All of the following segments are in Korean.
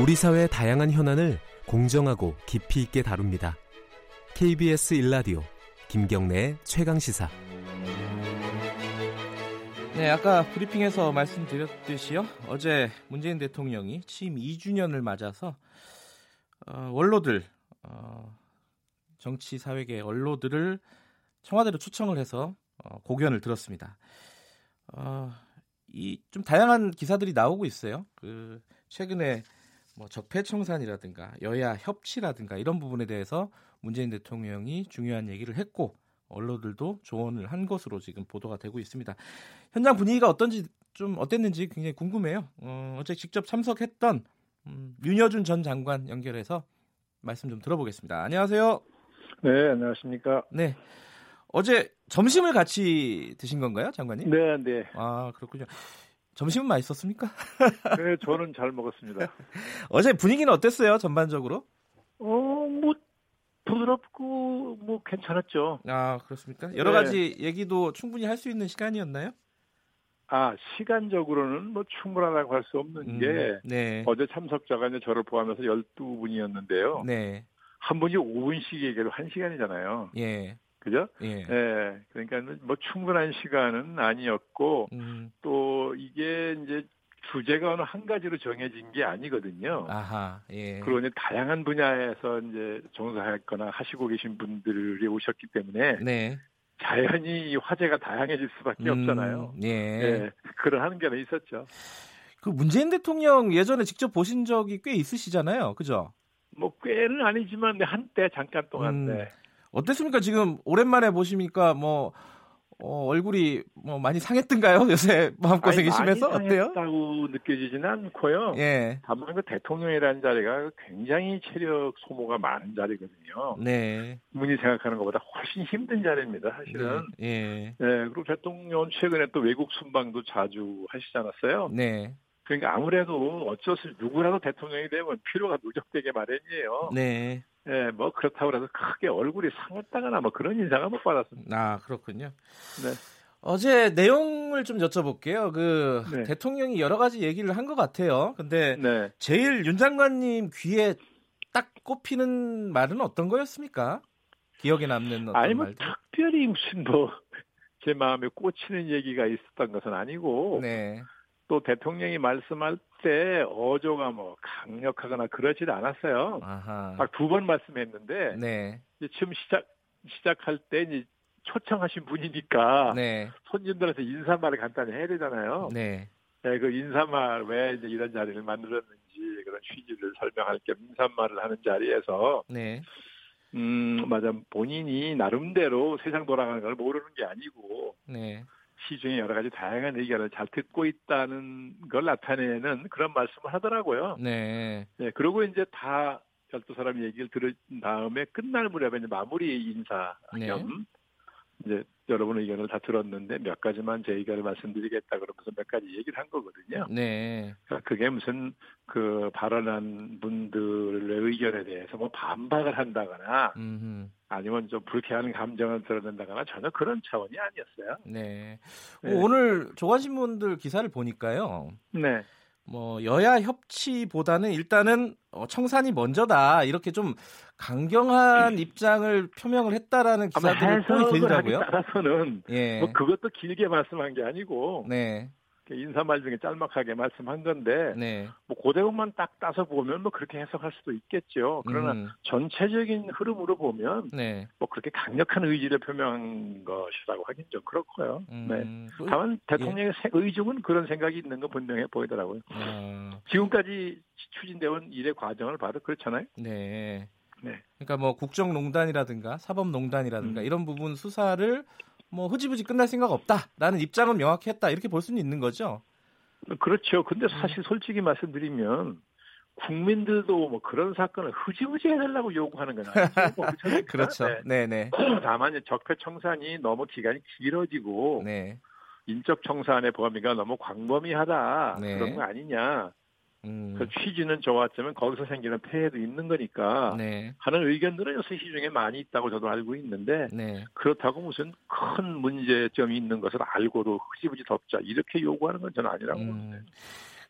우리 사회의 다양한 현안을 공정하고 깊이 있게 다룹니다. KBS 일라디오 김경래의 최강 시사. 네, 아까 브리핑에서 말씀드렸듯이요. 어제 문재인 대통령이 취임 2주년을 맞아서 어, 원로들 어, 정치 사회계 원로들을 청와대로 초청을 해서 어, 고견을 들었습니다. 어, 이 좀 다양한 기사들이 나오고 있어요. 그 최근에 뭐 적폐청산이라든가 여야 협치라든가 이런 부분에 대해서 문재인 대통령이 중요한 얘기를 했고 언론들도 조언을 한 것으로 지금 보도가 되고 있습니다. 현장 분위기가 어떤지 좀 어땠는지 굉장히 궁금해요. 어, 어제 직접 참석했던 음, 윤여준 전 장관 연결해서 말씀 좀 들어보겠습니다. 안녕하세요. 네, 안녕하십니까. 네. 어제 점심을 같이 드신 건가요, 장관님? 네, 네. 아, 그렇군요. 점심은 맛있었습니까? 네, 저는 잘 먹었습니다. 어제 분위기는 어땠어요, 전반적으로? 어, 뭐 부드럽고 뭐 괜찮았죠. 아, 그렇습니까? 여러 네. 가지 얘기도 충분히 할 수 있는 시간이었나요? 아, 시간적으로는 뭐 충분하다고 할 수 없는 음, 게 네. 어제 참석자가 이제 저를 포함해서 12분이었는데요. 네. 한 분이 5분씩 얘기해도 1시간이잖아요. 예. 그죠? 예. 예. 그러니까 뭐 충분한 시간은 아니었고 음. 또 이게 이제 주제가 어느 한 가지로 정해진 게 아니거든요. 아하. 예. 그러니 다양한 분야에서 이제 종사했거나 하시고 계신 분들이 오셨기 때문에 네. 자연히 이 화제가 다양해질 수밖에 없잖아요. 음, 예. 예, 그런 한계는 있었죠. 그 문재인 대통령 예전에 직접 보신 적이 꽤 있으시잖아요. 그죠? 뭐 꽤는 아니지만 네, 한때 잠깐 동안 음, 네. 어땠습니까? 지금 오랜만에 보시니까 뭐 어, 얼굴이 뭐 많이 상했던가요? 요새 마음고생이 심해서 많이 어때요? 상했다고 느껴지지는 않고요. 예. 다만 그 대통령이라는 자리가 굉장히 체력 소모가 많은 자리거든요. 네. 분이 생각하는 것보다 훨씬 힘든 자리입니다. 사실은. 네. 예. 네, 그리고 대통령은 최근에 또 외국 순방도 자주 하시지 않았어요? 네. 그러니까 아무래도 어쩔 수 누구라도 대통령이 되면 피로가 누적되게 마련이에요. 네. 예, 뭐 그렇다고 해서 크게 얼굴이 상했다거나 뭐 그런 인상은 못 받았습니다. 아, 그렇군요. 네. 어제 내용을 좀 여쭤볼게요. 그 네. 대통령이 여러 가지 얘기를 한 것 같아요. 근데 네. 제일 윤 장관님 귀에 딱 꼽히는 말은 어떤 거였습니까? 기억에 남는 어떤 아니 뭐 말들? 특별히 무슨 뭐 제 마음에 꽂히는 얘기가 있었던 것은 아니고 네. 또 대통령이 말씀할 때 어조가 뭐 강력하거나 그러지도 않았어요. 아하. 딱두 번 말씀했는데 네. 이제 지금 시작 시작할 때 이제 초청하신 분이니까 네. 손님들한테 인사말을 간단히 해야 되잖아요. 네. 네, 그 인사말 왜 이제 이런 자리를 만들었는지 그런 취지를 설명할 겸 인사말을 하는 자리에서 네. 음 맞아 본인이 나름대로 세상 돌아가는 걸 모르는 게 아니고 네. 시중에 여러 가지 다양한 의견을 잘 듣고 있다는 걸 나타내는 그런 말씀을 하더라고요. 네. 네, 그리고 이제 다 열두 사람 얘기를 들은 다음에 끝날 무렵에 이제 마무리 인사 네. 겸 이제 여러분 의견을 다 들었는데 몇 가지만 제 의견을 말씀드리겠다 그러면서 몇 가지 얘기를 한 거거든요. 네. 그러니까 그게 무슨 그 발언한 분들의 의견에 대해서 뭐 반박을 한다거나 음. 아니면 좀 불쾌한 감정을 드러낸다거나 전혀 그런 차원이 아니었어요. 네. 네. 오늘 조간신문들 기사를 보니까요. 네. 뭐 여야 협치보다는 일단은 어, 청산이 먼저다 이렇게 좀 강경한 입장을 표명을 했다라는 해석을 하기 들더라고요. 따라서는 예. 뭐 그것도 길게 말씀한 게 아니고 네. 인사말 중에 짤막하게 말씀한 건데 네. 뭐 고대목만 딱 따서 보면 뭐 그렇게 해석할 수도 있겠죠. 그러나 음, 전체적인 흐름으로 보면 네. 뭐 그렇게 강력한 의지를 표명한 것이라고 하긴 좀 그렇고요. 네. 음, 그- 다만 대통령의 세- 의중은 그런 생각이 있는 건 분명해 보이더라고요. 어, 지금까지 추진되온 일의 과정을 봐도 그렇잖아요. 네. 네. 그러니까 뭐 국정농단이라든가 사법농단이라든가 음. 이런 부분 수사를 뭐 흐지부지 끝날 생각 없다 라는 입장은 명확히 했다 이렇게 볼 수는 있는 거죠. 그렇죠. 근데 음. 사실 솔직히 말씀드리면 국민들도 뭐 그런 사건을 흐지부지 해달라고 요구하는 건 아니죠. 뭐? 그렇죠. 네. 네, 네. 다만 이제 적폐 청산이 너무 기간이 길어지고 네. 인적 청산의 범위가 너무 광범위하다 네. 그런 거 아니냐. 음. 그 취지는 좋았지만 거기서 생기는 폐해도 있는 거니까 네. 하는 의견들은 시중에 많이 있다고 저도 알고 있는데 네. 그렇다고 무슨 큰 문제점이 있는 것을 알고도 흐지부지 덮자 이렇게 요구하는 건 저는 아니라고. 음.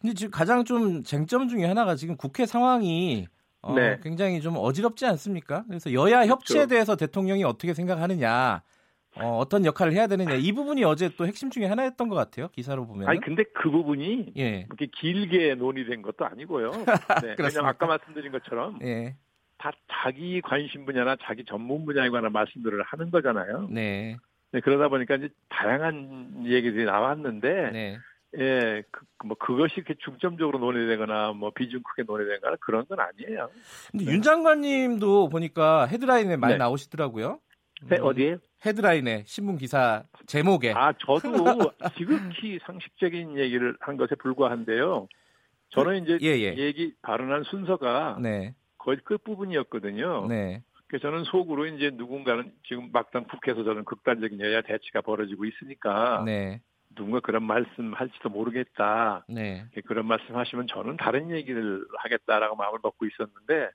근데 지금 가장 좀 쟁점 중에 하나가 지금 국회 상황이 어, 네. 굉장히 좀 어지럽지 않습니까? 그래서 여야 협치에 그렇죠. 대해서 대통령이 어떻게 생각하느냐, 어, 어떤 역할을 해야 되느냐 이 부분이 어제 또 핵심 중에 하나였던 것 같아요. 기사로 보면. 아니 근데 그 부분이 예, 그렇게 길게 논의된 것도 아니고요. 네? 왜냐면 아까 말씀드린 것처럼 예, 다 자기 관심 분야나 자기 전문 분야에 관한 말씀들을 하는 거잖아요. 네, 네, 그러다 보니까 이제 다양한 얘기들이 나왔는데, 네, 예, 그, 뭐 그것이 이렇게 중점적으로 논의되거나 뭐 비중 크게 논의되거나 그런 건 아니에요. 근데 네. 윤 장관님도 보니까 헤드라인에 많이 네. 나오시더라고요. 네, 음, 어디에? 헤드라인에 신문 기사 제목에. 아, 저도 지극히 상식적인 얘기를 한 것에 불과한데요. 저는 이제 예, 예. 얘기 발언한 순서가 네, 거의 끝 부분이었거든요. 네, 그래서 저는 속으로 이제 누군가는 지금 막상 국회에서 저는 극단적인 여야 대치가 벌어지고 있으니까 네, 누군가 그런 말씀 할지도 모르겠다. 네. 그런 말씀 하시면 저는 다른 얘기를 하겠다라고 마음을 먹고 있었는데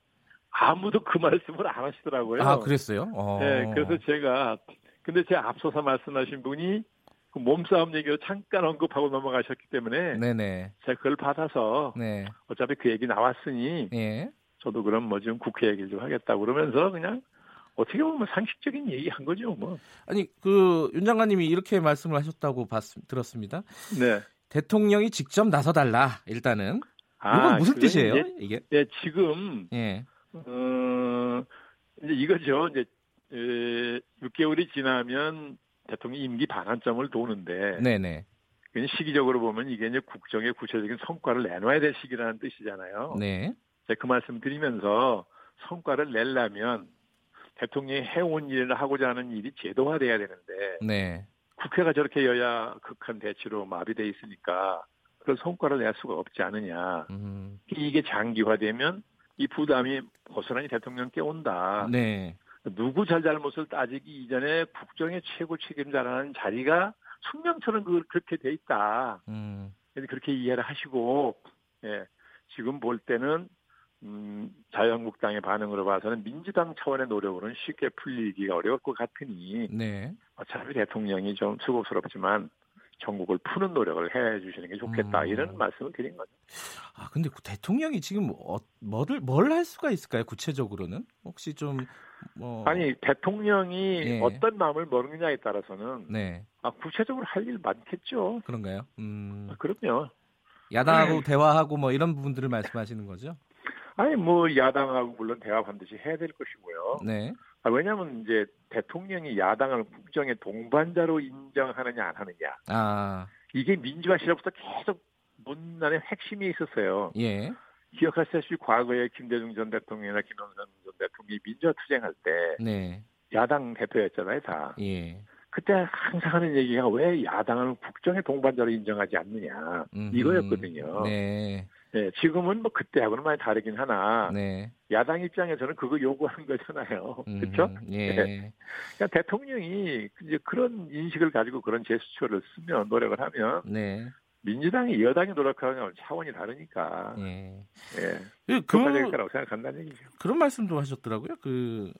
아무도 그 말씀을 안 하시더라고요. 아, 그랬어요? 어. 네, 그래서 제가 근데 제 앞서서 말씀하신 분이 그 몸싸움 얘기를 잠깐 언급하고 넘어가셨기 때문에 네네. 제가 그걸 받아서 네. 어차피 그 얘기 나왔으니 예. 저도 그럼 뭐좀 국회 얘기를 좀 하겠다 그러면서 그냥 어떻게 보면 상식적인 얘기 한 거죠 뭐. 아니 그 윤 장관님이 이렇게 말씀을 하셨다고 봤, 들었습니다. 네. 대통령이 직접 나서달라 일단은. 아, 이건 무슨 뜻이에요? 이제, 이게? 예, 지금 예. 어, 이제 이거죠. 이제 에, 6개월이 지나면 대통령 임기 반환점을 도는데 네네. 시기적으로 보면 이게 이제 국정의 구체적인 성과를 내놔야 될 시기라는 뜻이잖아요. 네. 제가 그 말씀 드리면서 성과를 내려면 대통령이 해온 일을 하고자 하는 일이 제도화돼야 되는데 네. 국회가 저렇게 여야 극한 대치로 마비돼 있으니까 그런 성과를 낼 수가 없지 않느냐. 음. 이게 장기화되면 이 부담이 고스란히 대통령께 온다. 네. 누구 잘잘못을 따지기 이전에 국정의 최고 책임자라는 자리가 숙명처럼 그- 그렇게 돼 있다. 음. 그렇게 이해를 하시고 예, 지금 볼 때는 음, 자유한국당의 반응으로 봐서는 민주당 차원의 노력으로는 쉽게 풀리기가 어려울 것 같으니 네. 어차피 대통령이 좀 수고스럽지만 전국을 푸는 노력을 해 주시는 게 좋겠다 음. 이런 말씀을 드린 거죠. 아 근데 그 대통령이 지금 어, 뭐를 뭘 할 수가 있을까요? 구체적으로는 혹시 좀 뭐. 아니 대통령이 예. 어떤 마음을 먹느냐에 따라서는 네. 아, 구체적으로 할 일 많겠죠. 그런가요? 음. 아, 그럼요. 야당하고 네. 대화하고 뭐 이런 부분들을 말씀하시는 거죠? 아니 뭐 야당하고 물론 대화 반드시 해야 될 것이고요. 네. 아, 왜냐하면 이제 대통령이 야당을 국정의 동반자로 인정하느냐 안 하느냐 아, 이게 민주화 시절부터 계속 논란의 핵심이 있었어요. 예. 기억하시다시피 과거에 김대중 전 대통령이나 김영삼 전 대통령이 민주화 투쟁할 때 네. 야당 대표였잖아요, 다. 예. 그때 항상 하는 얘기가 왜 야당을 국정의 동반자로 인정하지 않느냐 음흠. 이거였거든요. 네. 네, 지금은 뭐 그때하고는 많이 다르긴 하나 네. 야당 입장에서는 그거 요구하는 거잖아요. 음, 그렇죠? 예. 그러니까 대통령이 이제 그런 인식을 가지고 그런 제스처를 쓰면 노력을 하면 네. 민주당이 여당이 노력하는 차원이 다르니까 예. 예, 그, 그것까지 거라고 생각한다는 얘기죠. 그런 말씀도 하셨더라고요. 그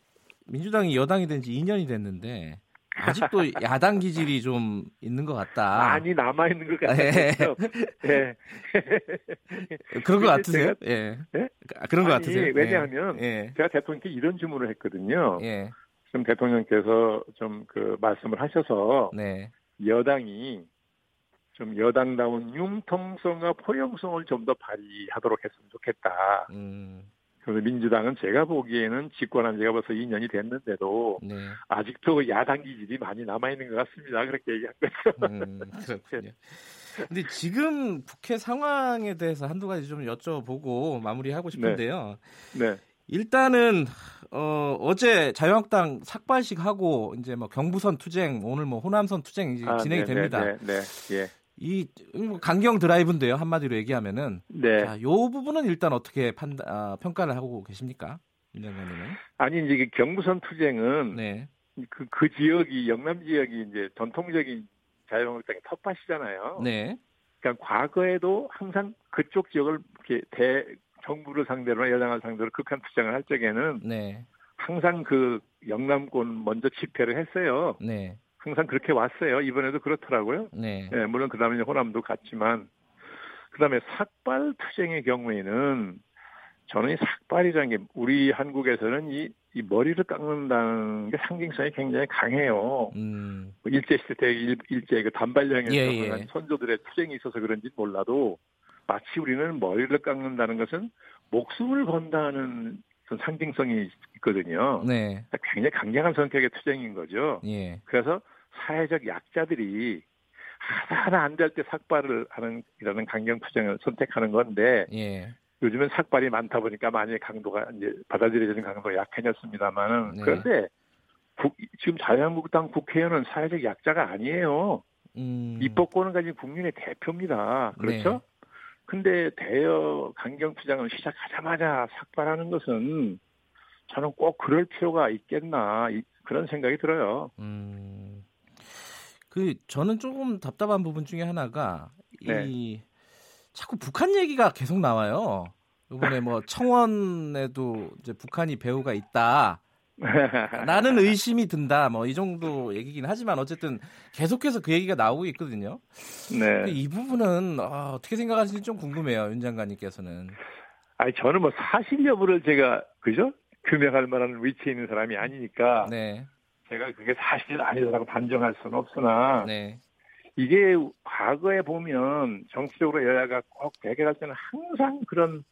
민주당이 여당이 된 지 2년이 됐는데 아직도 야당 기질이 좀 있는 것 같다. 많이 남아 있는 것 예. 같아요. 예. 그런 것 같으세요? 예. 예? 아, 그런 것 아니, 같으세요? 왜냐하면 예. 제가 대통령께 이런 질문을 했거든요. 예. 지금 대통령께서 좀 그 말씀을 하셔서 네. 여당이 좀 여당다운 융통성과 포용성을 좀 더 발휘하도록 했으면 좋겠다. 음. 그래서 민주당은 제가 보기에는 집권한 지가 벌써 2년이 됐는데도 네. 아직도 야당 기질이 많이 남아 있는 것 같습니다. 그렇게 얘기한 거죠. 음, 그렇군요. 근데 지금 국회 상황에 대해서 한두 가지 좀 여쭤보고 마무리하고 싶은데요. 네. 일단은 어, 어제 자유한국당 삭발식 하고 이제 뭐 경부선 투쟁 오늘 뭐 호남선 투쟁 이제 아, 진행이 네, 됩니다. 네, 네, 네. 예. 이뭐 강경 드라이브인데요 한마디로 얘기하면은 네. 자, 요 부분은 일단 어떻게 판단 아, 평가를 하고 계십니까, 윤 장관님은? 아니 이제 그 경부선 투쟁은 네, 그, 그 지역이 영남 지역이 이제 전통적인 자유한국당의 텃밭이잖아요. 네, 그러니까 과거에도 항상 그쪽 지역을 이렇게 대 정부를 상대로 여당을 상대로 극한 투쟁을 할 적에는 네, 항상 그 영남권 먼저 집회를 했어요. 네, 항상 그렇게 왔어요. 이번에도 그렇더라고요. 네, 예, 물론 그 다음에 호남도 갔지만 그 다음에 삭발 투쟁의 경우에는 저는 이 삭발이라는 게 우리 한국에서는 이, 이 머리를 깎는다는 게 상징성이 굉장히 강해요. 음. 뭐 일제 시대 때 일, 일제 그 단발령에서 예, 예. 선조들의 투쟁이 있어서 그런지 몰라도 마치 우리는 머리를 깎는다는 것은 목숨을 건다는 상징성이 있거든요. 네. 굉장히 강력한 성격의 투쟁인 거죠. 예. 그래서 사회적 약자들이 하나하나 안 될 때 삭발을 하는 이라는 강경 투쟁을 선택하는 건데 예. 요즘은 삭발이 많다 보니까 많이 강도가 이제 받아들여지는 강도가 약해졌습니다만은 네. 그런데 국, 지금 자유한국당 국회의원은 사회적 약자가 아니에요. 음. 입법권을 가진 국민의 대표입니다. 그렇죠? 네. 근데 대여 강경 투쟁을 시작하자마자 삭발하는 것은 저는 꼭 그럴 필요가 있겠나 그런 생각이 들어요. 음. 그 저는 조금 답답한 부분 중에 하나가 네. 이 자꾸 북한 얘기가 계속 나와요. 이번에 뭐 청원에도 이제 북한이 배후가 있다. 나는 의심이 든다. 뭐 이 정도 얘기긴 하지만 어쨌든 계속해서 그 얘기가 나오고 있거든요. 네. 이 부분은 아, 어떻게 생각하시는지 좀 궁금해요, 윤 장관님께서는. 아니 저는 뭐 사실 여부를 제가 그죠? 규명할 만한 위치에 있는 사람이 아니니까. 네. 제가 그게 사실 아니다라고 단정할 수는 없으나. 네. 이게 과거에 보면 정치적으로 여야가 꼭 대결할 때는 항상 그런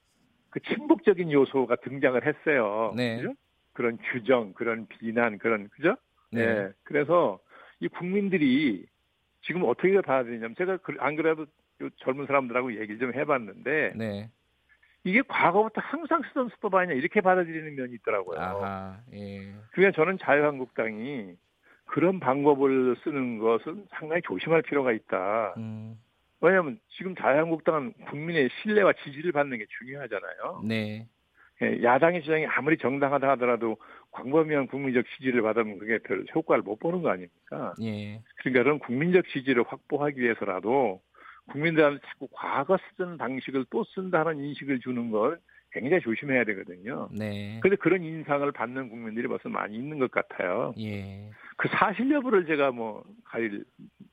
그 친북적인 요소가 등장을 했어요. 네. 그죠? 그런 규정, 그런 비난, 그런 그죠? 네. 네. 그래서 이 국민들이 지금 어떻게 받아들이냐면 제가 그, 안 그래도 젊은 사람들하고 얘기를 좀 해봤는데 네. 이게 과거부터 항상 쓰던 수법 아니냐 이렇게 받아들이는 면이 있더라고요. 아하, 예. 그러니까 저는 자유한국당이 그런 방법을 쓰는 것은 상당히 조심할 필요가 있다. 음. 왜냐하면 지금 자유한국당은 국민의 신뢰와 지지를 받는 게 중요하잖아요. 네. 예, 야당의 주장이 아무리 정당하다 하더라도 광범위한 국민적 지지를 받으면 그게 별 효과를 못 보는 거 아닙니까? 예. 그러니까 그런 국민적 지지를 확보하기 위해서라도 국민들한테 자꾸 과거 쓰던 방식을 또 쓴다는 인식을 주는 걸 굉장히 조심해야 되거든요. 네. 그런데 그런 인상을 받는 국민들이 벌써 많이 있는 것 같아요. 예. 그 사실 여부를 제가 뭐 가릴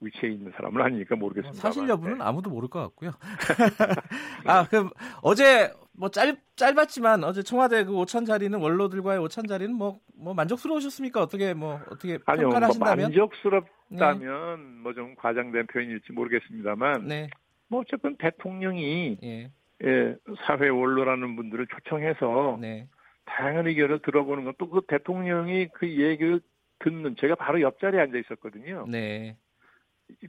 위치에 있는 사람은 아니니까 모르겠습니다. 사실 여부는 네. 아무도 모를 것 같고요. 아, 그럼 어제 뭐 짧, 짧았지만 어제 청와대 그 오찬 자리는 원로들과의 오찬 자리는 뭐, 뭐 만족스러우셨습니까? 어떻게 뭐 어떻게 아니요, 평가를 하신다면? 뭐 만족스럽다면 네. 뭐좀 과장된 표현일지 모르겠습니다만 네. 뭐 어쨌든 대통령이 예. 예, 사회 원로라는 분들을 초청해서 네. 다양한 의견을 들어보는 것도 그 대통령이 그 얘기를 듣는 제가 바로 옆자리에 앉아 있었거든요. 네.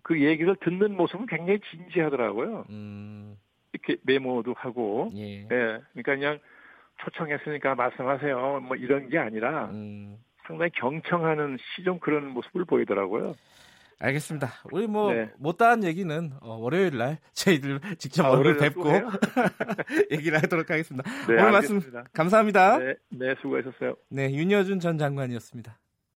그 얘기를 듣는 모습은 굉장히 진지하더라고요. 음. 이렇게 메모도 하고, 예. 예. 그러니까 그냥 초청했으니까 말씀하세요. 뭐 이런 게 아니라 음. 상당히 경청하는 시종 그런 모습을 보이더라고요. 알겠습니다. 우리 뭐 네. 못다한 얘기는 어, 월요일 날 저희들 직접 아, 얼굴 뵙고 얘기를 하도록 하겠습니다. 네, 오늘 알겠습니다. 말씀 감사합니다. 네, 네, 수고하셨어요. 네, 윤여준 전 장관이었습니다.